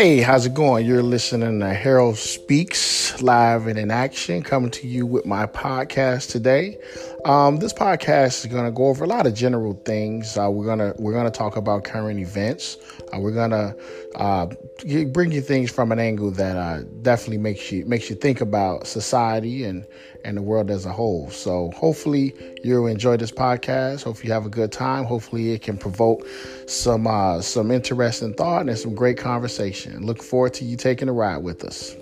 Hey, how's it going? You're listening to Harold Speaks live and in action, coming to you with my podcast today. Um, this podcast is going to go over a lot of general things. Uh, we're gonna we're gonna talk about current events. Uh, we're gonna uh, bring you things from an angle that uh, definitely makes you makes you think about society and and the world as a whole. So hopefully you'll enjoy this podcast. Hope you have a good time. Hopefully it can provoke some uh, some interesting thought and some great conversation. Look forward to you taking a ride with us.